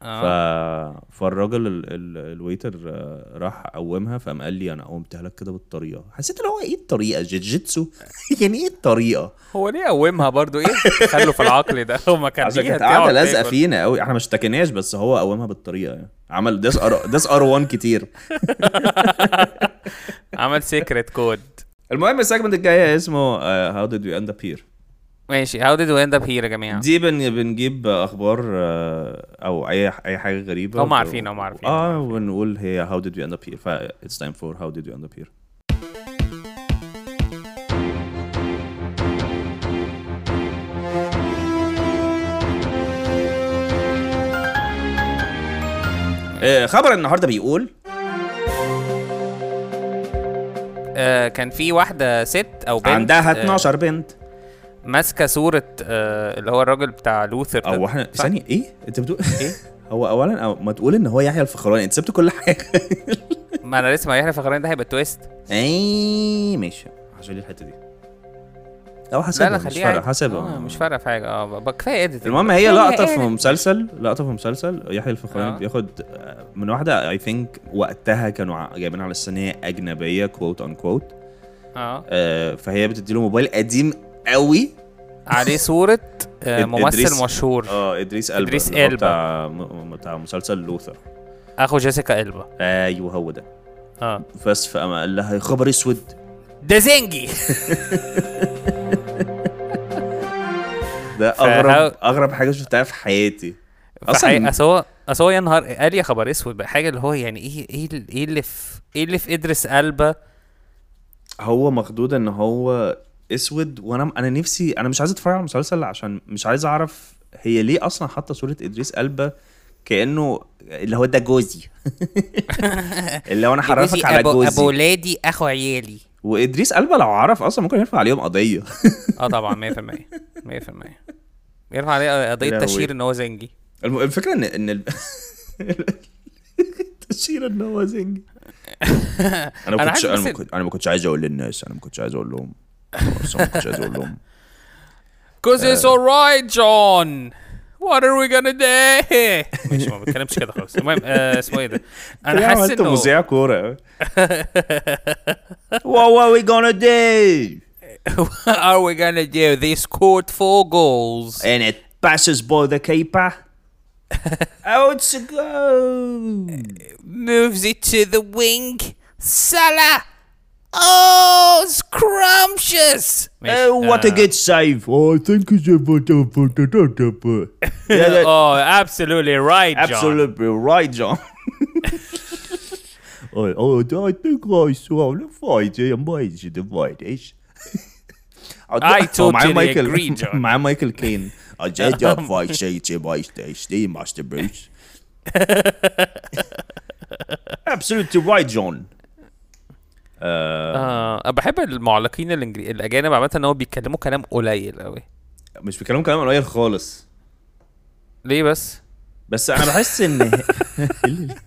S2: ف...
S1: آه
S2: فالراجل ال... ال... الويتر آه، راح قومها فقام قال لي أنا قومتها لك كده بالطريقة. حسيت اللي هو إيه الطريقة؟ جيجيتسو يعني إيه الطريقة؟
S1: هو ليه قومها برضو؟ إيه خلوا في العقل ده؟ هو ما كان
S2: عشان كانت
S1: قاعدة
S2: لازقه. فينا قوي. إحنا ما اشتكيناش بس هو قومها بالطريقة. يعني عمل داس ار داس ار 1 كتير.
S1: عمل secret code
S2: المهم ال segment الجاية اسمه how did we end up here
S1: ماشي. how did we end up here يا جماعة؟
S2: دي بن... بنجيب أخبار آه، أو أي أي حاجة غريبة.
S1: هم عارفين هم عارفين.
S2: آه ونقول هي how did we end up here ف it's time for how did we end up here خبر النهارده بيقول
S1: آه كان في واحدة ست أو بنت
S2: عندها
S1: آه،
S2: 12 بنت.
S1: ماسكة صورة آه اللي هو الراجل بتاع لوثر.
S2: أو
S1: إحنا؟
S2: ثانية إيه أنت بتقول إيه هو اولا أو ما تقول إن هو يحيى الفخراني أنت سبت كل حاجة
S1: ما أنا لسه ما يحيى فخراني ده هيبقى تويست
S2: اي ماشي هشيل الحتة دي أو
S1: لا
S2: مش
S1: فارقة.
S2: حسبها
S1: آه مش فارقة في حاجة آه كفاية اديت
S2: المهم هي لقطة في. مسلسل لقطة في مسلسل يحيى الفخراني
S1: آه.
S2: بياخد آه، من واحدة I think وقتها كانوا جايبينها على السنة أجنبية quote unquote
S1: آه
S2: فهي بتدي له موبايل قديم قوي.
S1: عليه صورة آه ممثل مشهور.
S2: آه
S1: إدريس
S2: ألبا هو
S1: إلبا.
S2: بتاع بتاع مسلسل لوثر.
S1: أخو جيسيكا ألبا.
S2: أيوه هو ده.
S1: آه.
S2: بس فقام قال لها يا خبر أسود.
S1: ده زنجي.
S2: ده اغرب أغرب حاجة شفتها في حياتي. أصلا
S1: أصل هو أصل هو يا نهار قال يا خبر أسود بقى حاجة اللي هو يعني إيه إيه إيه اللي في إيه اللي في ادرس قلبه
S2: هو مخدود إن هو أسود وأنا أنا نفسي أنا مش عايز أتفرج على المسلسل عشان مش عايز أعرف هي ليه أصلا حاطة صورة إدريس ألبا كأنه اللي هو ده جوزي. اللي هو أنا هعرفك على
S3: ابو
S2: جوزي.
S3: ولادي أخو عيالي.
S2: وإدريس ألبا لو عرف أصلا ممكن يرفع عليهم قضية.
S1: آه طبعا 100% 100% يرفع عليه
S2: قضية.
S1: تشهير إن هو زنجي.
S2: الفكرة إن إن ال- تشير إن هو زنجي. أنا ما كنتش أنا ما كنتش عايز أقول للناس أنا ما كنتش عايز أقول لهم. أصلاً ما كنتش عايز اقول لهم
S1: Cause it's alright John What are we gonna do ماشي ما بتكلمش كده خالص المهم آه اسمه ايه ده انا حاسس
S2: عملت
S1: انه
S2: مذيع كوره What are we gonna do?
S1: What are we gonna do They scored four goals
S2: And it passes by the keeper. Out to go.
S1: moves it to the wing Salah Oh, scrumptious!
S2: Oh, what a uh, good save! Oh, thank I think it's yeah, that-
S1: oh, absolutely right, John.
S2: absolutely right, John. oh, oh, I think I saw the fight. I might the fight. Is.
S1: I oh, totally agree, John.
S2: My Michael Caine. I did that fight. Say to my Steve Master Bruce. Absolutely right, John. آه
S1: آه بحب المعلقين الإنجلي... الأجانب عامة إن هو بيتكلموا كلام قليل قوي
S2: مش بيتكلموا كلام قليل خالص.
S1: ليه بس؟
S2: بس أنا بحس إن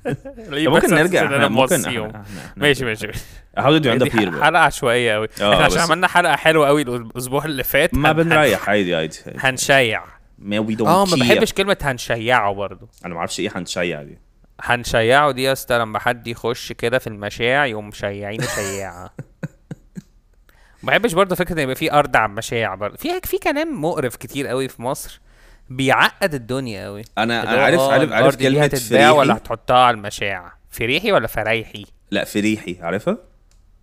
S1: ليه
S2: ممكن نرجع؟
S1: إحنا
S2: ممكن
S1: ماشي ماشي.
S2: Up here
S1: ح-
S2: بقى؟
S1: حلقة عشوائية قوي
S2: آه،
S1: إحنا عشان عملنا حلقة حلوة قوي الأسبوع اللي فات
S2: ما بنريح عادي عادي
S1: هنشيع.
S2: ما we don't
S1: آه ما. بحبش كلمة هنشيعه برضه
S2: أنا ما أعرفش إيه هنشيع دي.
S1: هنشيعه دي يا اسطى لما حد يخش كده في المشاع يقوم مشيعينه شياعه ما بحبش برضه فكرة إن يبقى في أرض على المشاع برضه. في في كلام مقرف كتير قوي في مصر بيعقد الدنيا قوي.
S2: أنا
S1: أنا
S2: عارف عارف عارف كلمة
S1: هتتباع ولا
S2: فريحي؟
S1: هتحطها على المشاع؟ فريحي ولا فريحي؟
S2: لا فريحي. عارفها؟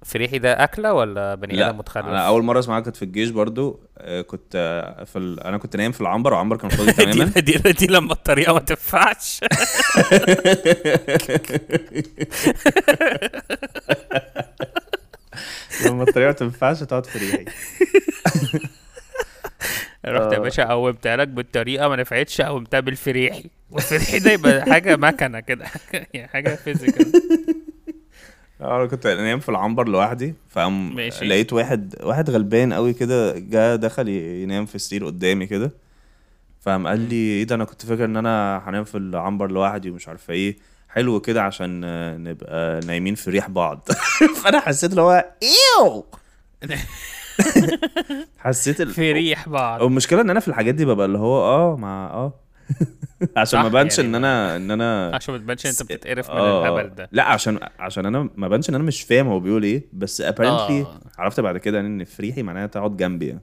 S1: فريحي ده أكلة ولا بني آدم متخلف
S2: أنا أول مرة اسمعها كانت في الجيش برضو. آه، كنت آه، في ال... أنا كنت نايم في العنبر وعنبر كان فاضي تماما.
S1: دي, دي, دي لما الطريقة ما تنفعش.
S2: لما الطريقة ما تنفعش تقعد فريحي
S1: رحت يا باشا قومتها لك بالطريقة ما نفعتش قومتها بالفريحي. والفريحي ده يبقى حاجة مكنة كده يعني حاجة
S2: physical أنا كنت نايم في العنبر لوحدي فقام. لقيت واحد واحد غلبان قوي كده جه دخل ينام في السرير قدامي كده. فقام قال لي إيه ده أنا كنت فاكر إن أنا هنام في العنبر لوحدي ومش عارفه إيه. حلو كده عشان آه، نبقى نايمين في ريح بعض. فأنا حسيت اللي هو ايو حسيت ال...
S1: في ريح بعض.
S2: والمشكلة إن أنا في الحاجات دي ببقى اللي هو آه مع آه. عشان ما بانش
S1: يعني
S2: إن أنا إن أنا
S1: عشان ما تبانش أنت بتتقرف من
S2: آه،
S1: الهبل ده.
S2: لا عشان عشان أنا ما بانش إن أنا مش فاهم هو بيقول إيه بس apparently
S1: آه.
S2: عرفت بعد كده إن فريحي معناها تقعد جنبي يعني.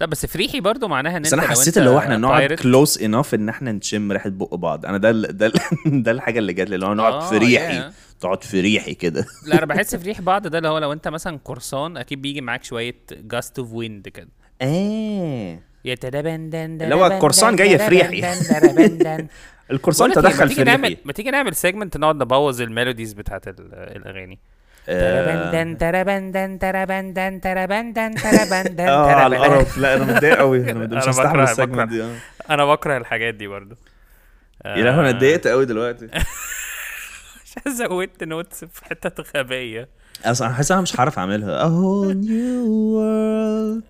S1: لا بس فريحي برضو معناها إن
S2: بس أنت
S1: أنا
S2: حسيت اللي هو إحنا نقعد
S1: pirate-
S2: كلوز انف إن إحنا نشم ريحة بق بعض. أنا ده ال- ده ال- ده الحاجة اللي جات لي اللي هو نقعد
S1: آه،
S2: في ريحي
S1: yeah.
S2: تقعد في ريحي كده.
S1: لا أنا بحس في ريح بعض ده اللي هو لو أنت مثلا قرصان أكيد بيجي معاك شوية gust of wind كده. تدبندن
S2: اللي هو القرصان جاي في ريحي. القرصان تدخل في ريحي.
S1: ما تيجي نعمل segment نقعد نبوظ ال melodies بتاعت ال- الأغاني.
S2: آه، آه على
S3: تربندن
S2: القرف. لا أنا متضايق قوي
S1: أنا
S2: مش
S1: بكره.
S2: دي. آه.
S1: أنا بكره الحاجات دي برضو
S2: يا لهوي أنا اتضايقت قوي دلوقتي.
S1: عشان زودت notes في حتة غبية.
S2: أصلا أنا حاسس أنا مش هعرف أعملها. A whole new world.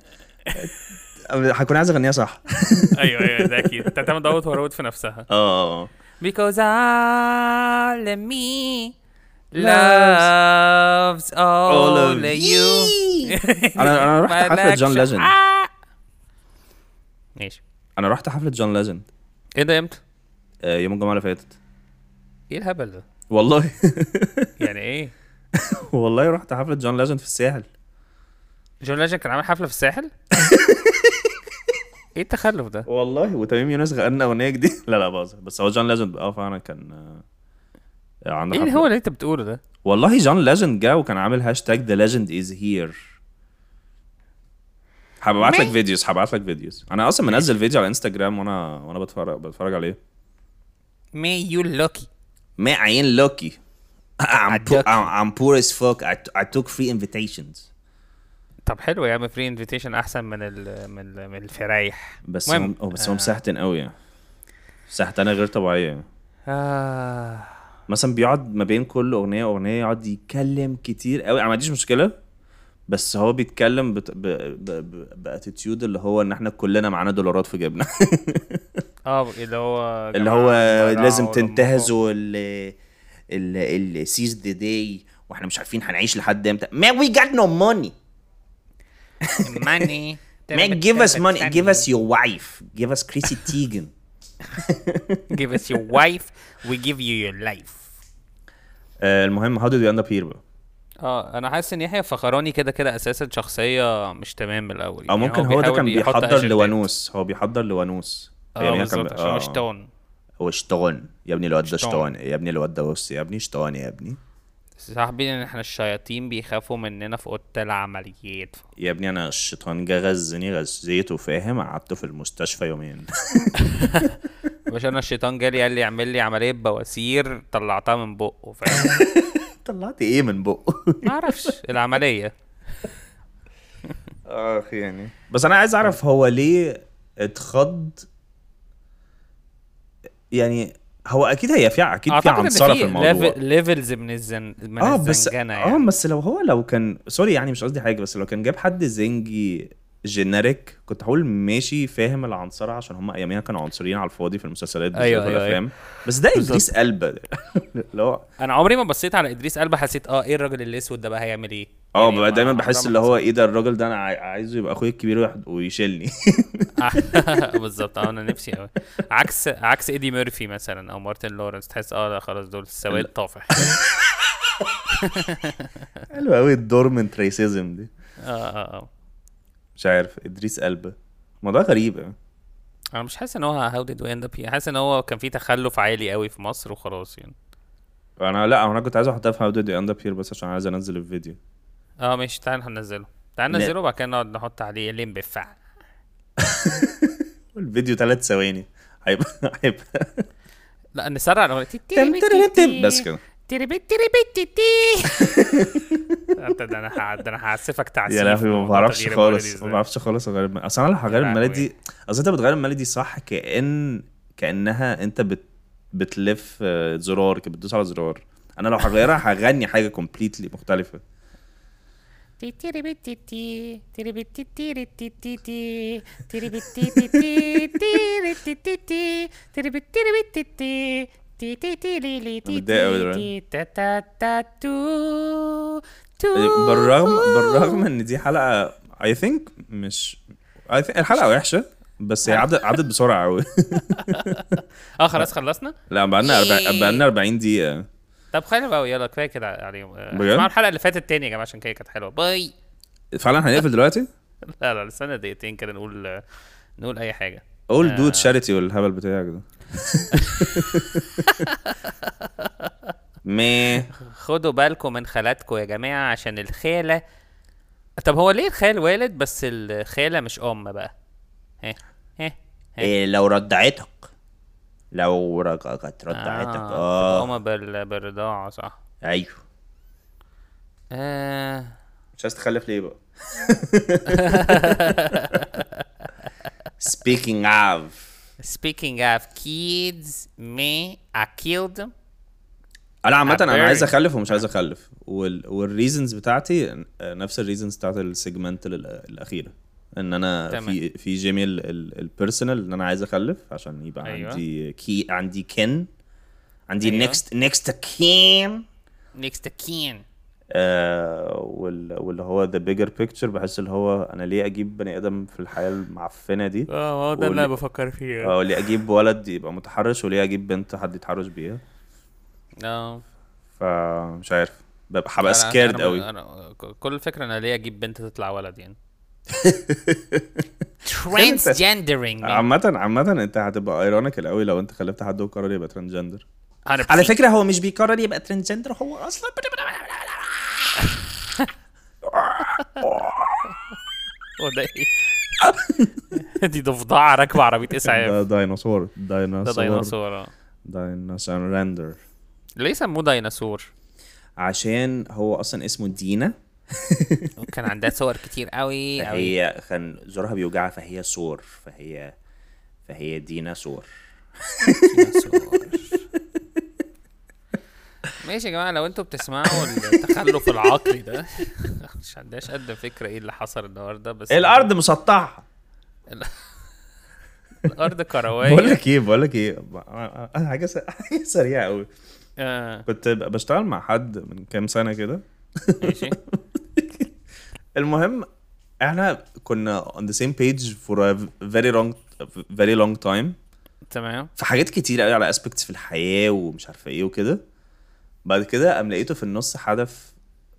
S2: هكون عايز أغنيها صح.
S1: أيوه أيوه ده أكيد. انت هتعمل duet وراوت في نفسها.
S2: آه آه
S1: Because all of me loves all,
S2: of
S1: you.
S2: أنا أنا رحت حفلة جون ليجند.
S1: ماشي.
S2: أنا رحت حفلة جون ليجند
S1: إيه ده إمتى؟
S2: آه، يوم الجمعة اللي فاتت.
S1: إيه الهبل ده؟
S2: والله.
S1: يعني إيه؟
S2: والله رحت حفلة جون ليجند في الساحل.
S1: جون ليجند كان عامل حفلة في الساحل؟ إيه التخلف ده؟
S2: والله وتميم يونس غنى أغنية جديدة. لا لا باظ بس هو جون ليجند آه فعلا كان آه، عنده
S1: إيه اللي
S2: حفلة.
S1: هو اللي أنت بتقوله ده؟
S2: والله جون ليجند جه وكان عامل هاشتاج the legend is here هبعت لك فيديوز هبعت لك فيديوز. أنا أصلا منزل فيديو على إنستجرام وأنا وأنا بتفرج بتفرج عليه.
S1: مي يو لوكي
S2: ما عين لوكي I'm, poor. I'm, I'm poor as fuck. I, I took free invitations.
S1: طب حلو يا عم free invitation أحسن من ال من ال من الفرايح
S2: بس. هم بس هم سهتن قوي. سهتانة غير طبيعية.
S1: آه.
S2: مثلا بيقعد ما بين كل أغنية وأغنية يقعد يتكلم كتير قوي. أنا ما عنديش مشكلة بس هو بيتكلم بت... ب... ب... ب... باتيتيود اللي هو إن إحنا كلنا معانا دولارات في جيبنا.
S1: آه اللي هو
S2: اللي هو لازم تنتهزوا ال ال ال seize the day. وإحنا مش عارفين هنعيش لحد إمتى. Man we got no money.
S1: Money.
S2: Man give us money. Give us your wife. Give us Chrissy Teigen.
S1: Give us your wife. We give you your life.
S2: آه، المهم how did we end up here بقى
S1: آه أنا حاسس إن يحيى فخراني كده كده أساسا شخصية مش تمام من الأول.
S2: أو
S1: يعني
S2: ممكن هو ده كان بيحضر. لونوس. هو بيحضر لونوس.
S1: آه
S2: يعني
S1: بالظبط
S2: كان-
S1: عشان
S2: آه.
S1: هو شطون
S2: هو شطان يا ابني الواد ده.
S1: شطان
S2: يا ابني الواد ده بص يا ابني شطان يا ابني.
S1: صاحبي إن إحنا الشياطين بيخافوا مننا في أوضة العمليات.
S2: يا ابني أنا الشيطان جه غزني غزيته فاهم قعدته في المستشفى يومين.
S1: باش أنا الشيطان جالي قال لي اعمل لي عملية بواسير طلعتها من بقه فاهم؟
S2: طلعت إيه من بقه؟
S1: ما أعرفش العملية.
S2: آخ يعني. بس أنا عايز أعرف هو ليه اتخض؟ يعني هو أكيد هي في أكيد في
S1: أعتقد إن
S2: عنصرة في الموضوع.
S1: levels من الزن من
S2: آه بس
S1: الزنجنه
S2: آه
S1: يعني
S2: بس لو هو لو كان سوري يعني مش قصدي حاجة بس لو كان جاب حد زنجي generic كنت هقول ماشي فاهم العنصرة عشان هم أياميها كانوا عنصريين على الفاضي في المسلسلات بالذات
S1: أيوة، أيوة،
S2: والافلام بس ده إدريس إلبا اللي هو
S1: أنا عمري ما بصيت على إدريس إلبا حسيت آه إيه الراجل الأسود ده بقى هيعمل إيه؟
S2: آه
S1: يعني
S2: دايما بحس اللي هو إيه ده الراجل ده أنا عاي- عايزه يبقى أخويا الكبير ويشيلني.
S1: بالظبط آه أنا نفسي قوي عكس عكس إيدي ميرفي مثلا أو مارتن لورنس تحس آه لا خلاص دول سواد طافح
S2: حلو قوي ال dormant racism دي.
S1: آه آه آه.
S2: مش عارف إدريس إلبا الموضوع غريب قوي
S1: أنا مش حاسس إن هو how did we end up حاسس إن هو كان في تخلف عالي قوي في مصر وخلاص يعني.
S2: أنا لا أنا كنت عايز أحطها في how did end up بس عشان عايز أنزل الفيديو.
S1: آه ماشي تعال هننزله. تعال. ننزله وبعد كده نقعد نحط عليه لين بفع
S2: الفيديو ثلاث ثواني. هيبقى هيبقى
S1: لا نسرع
S2: بس كده.
S1: أنت ده أنا ه- ده أنا هعسفك تعسيف
S2: يا لهوي ما بعرفش خالص ما. بعرفش خالص أغير أصل أنا لو هغير
S1: لهوي.
S2: ال melody أصل أنت بتغير ال melody صح كأن كأنها أنت بت بتلف آه، زرار كده بتدوس على زرار أنا لو هغيرها هغني حاجة completely مختلفة متضايق أوي دلوقتي. بالرغم بالرغم إن دي حلقة اي ثينك مش I think الحلقة وحشة بس هي عدت عدت بسرعة قوي
S1: آه خلاص خلصنا؟
S2: لا بقالنا 40 بقالنا 40 دقيقة.
S1: طب حلو قوي يلا كفاية كده عليهم آه،؟ اسمعوا الحلقة اللي فاتت تاني يا جماعة عشان كده كانت حلوة. باي.
S2: فعلا هنقفل دلوقتي؟
S1: لا لا استنى دقيقتين كده نقول نقول أي حاجة.
S2: قول دود charity والهبل بتاعك ده. man
S1: خدوا بالكم من خالاتكم يا جماعة عشان الخاله طب هو ليه الخال والد بس الخاله مش ام بقى ها ها
S2: إيه لو رضعتك لو رجعت رضعتك
S1: آه
S2: آه
S1: ام بال... بالرضاعه صح
S2: أيوه
S1: آه.
S2: مش عايز تخلف ليه بقى speaking of.
S1: Speaking of kids, me, I killed them.
S2: أنا عامة
S1: أنا.
S2: عايز أخلف ومش عايز أخلف وال... وال reasons بتاعتي نفس ال reasons بتاعت ال segment ال- الأخيرة إن أنا
S1: تمام.
S2: في في جيمي ال personal إن أنا عايز أخلف عشان يبقى
S1: أيوة.
S2: عندي كي عندي kin عندي. next next kin
S1: Next to kin.
S2: آه وال... واللي هو the bigger picture بحس اللي هو أنا ليه أجيب بني آدم في الحياة المعفنة دي؟
S1: آه هو ده اللي أنا بفكر فيه
S2: آه ليه أجيب ولد يبقى متحرش وليه أجيب بنت حد يتحرش بيها؟
S1: آه.
S2: فمش عارف. ببقى هبقى
S1: أنا- scared
S2: قوي
S1: أنا كل الفكرة أنا ليه أجيب بنت تطلع ولد يعني. Transgendering. man.
S2: عامة عامة أنت هتبقى ironical قوي لو أنت خلفت حد وقرر يبقى transgender على فكرة هو مش بيقرر يبقى transgender هو أصلا
S1: هو ده إيه دي ضفدعه راكبه عربيه اسعاف
S2: ده ديناصور
S1: ده
S2: ديناصور
S1: ديناصور
S2: ديناصور رندر
S1: ليه سموه ديناصور
S2: عشان هو أصلا اسمه دينا
S1: كان عندها صور كتير قوي قوي
S2: فهي كان زورها بيوجعها فهي سور فهي فهي ديناصور
S1: ديناصور. ماشي يا جماعة لو أنتوا بتسمعوا التخلف العقلي ده مش عندهاش قد فكرة إيه اللي حصل النهارده بس
S2: الأرض مسطحة.
S1: الأرض
S2: بقول
S1: كرويه
S2: لك إيه بقول لك إيه أنا حاجة حاجة سريعة قوي.
S1: آه،
S2: كنت بشتغل مع حد من كام سنة كده.
S1: ماشي.
S2: المهم إحنا كنا on the same page for a very long very long time.
S1: تمام.
S2: في حاجات كتير قوي على aspects في الحياة ومش عارفة إيه وكده. بعد كده قام لقيته في النص حدف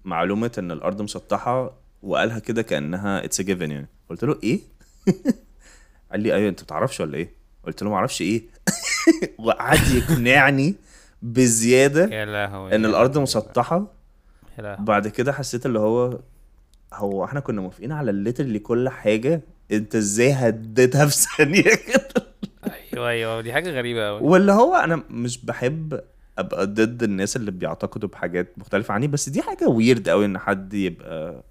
S2: معلومة إن الأرض مسطحة وقالها كده كأنها اتس given يعني. قلت له إيه؟ قال لي أيوه أنت بتعرفش ولا إيه؟ قلت له ما أعرفش إيه. وقعد يقنعني بزيادة إن
S1: الأرض مسطحة.
S2: بعد كده حسيت اللي هو هو إحنا كنا موافقين على الليترلي كل حاجة أنت إزاي هديتها في ثانية كده؟
S1: أيوه أيوه دي حاجة غريبة قوي
S2: واللي هو أنا مش بحب أبقى ضد الناس اللي بيعتقدوا بحاجات مختلفة عني بس دي حاجة ويرد قوي إن حد يبقى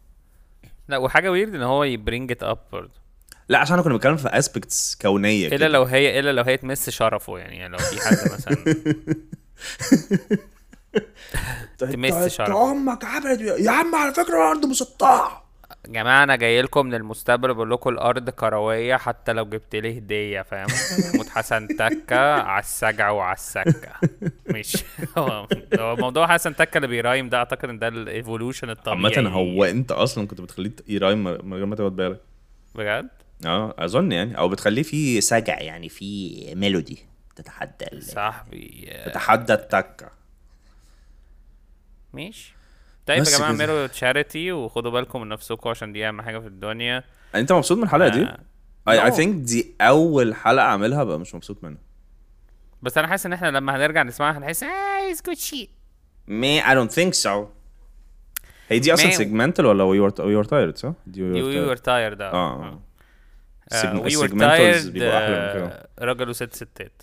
S1: لا وحاجة ويرد إن هو ي bring it up برضه.
S2: لا عشان أنا كنا بنتكلم في aspects كونية
S1: إلا
S2: كده.
S1: لو هي إلا لو هي تمس شرفه يعني, يعني لو في حد مثلا تمس
S2: انت-
S1: شرف.
S2: انت أمك عملت يا عم على فكرة الأرض مسطحه
S1: يا جماعة أنا جاي لكم من المستقبل بقول لكم الأرض كروية حتى لو جبت لي هدية فاهم؟ محمود حسن تكة على السجع وعلى السكة. مش هو موضوع حسن تكة اللي بي rhyme ده أعتقد إن ده ال evolution الطبيعي.
S2: عامة هو أنت أصلا كنت بتخليه ي rhyme من غير ما تاخد بالك.
S1: بجد؟
S2: آه أظن يعني. أو بتخليه في سجع يعني في melody تتحدى
S1: صاحبي
S2: تتحدى التكة.
S1: ماشي. طيب يا
S2: جماعة.
S1: اعملوا charity وخدوا بالكم من نفسكم عشان دي أهم حاجة في الدنيا
S2: أنت مبسوط من الحلقة دي؟ I
S1: don't
S2: think دي أول حلقة أعملها بقى مش مبسوط منها
S1: بس أنا حاسس إن إحنا لما هنرجع نسمعها هنحس آه it's good shit
S2: man I don't think so هي دي
S1: أصلا.
S2: segmental ولا we are tired صح؟ دي
S1: we
S2: tired.
S1: tired
S2: آه we were tired
S1: راجل وست ستات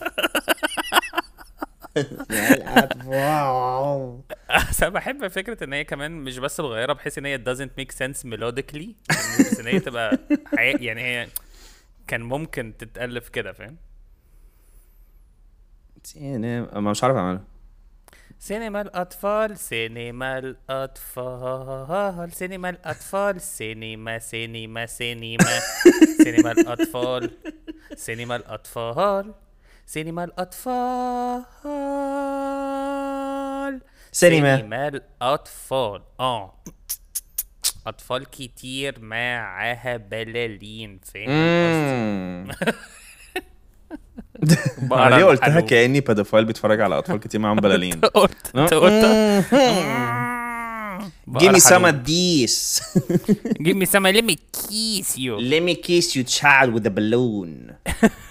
S1: أنا بحب فكرة إن هي كمان مش بس بغيرها بحيث إن هي doesn't make sense melodically بس إن هي تبقى. يعني هي كان ممكن تتألف كده فاهم؟
S2: سينما ما مش عارف أعملها.
S1: سينما الأطفال سينما الأطفال سينما الأطفال سينما سينما سينما سينما الأطفال سينما الأطفال. سينما الأطفال.
S2: سينما.
S1: سينما الأطفال. آه. أطفال كتير معاها بلالين. فاهم
S2: أنا ليه قلتها. كأني بيدوفايل بيتفرج على أطفال كتير معاهم بلالين؟
S1: قلت
S2: Give me some of these.
S1: Give me some let me kiss you.
S2: Let me kiss you child with a balloon.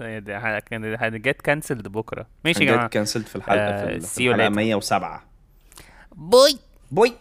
S1: يعني هن get cancelled بكرة. ماشي يا جماعة.
S2: cancelled في الحلقة
S1: آه
S2: في الحلقة 107
S1: bye
S2: bye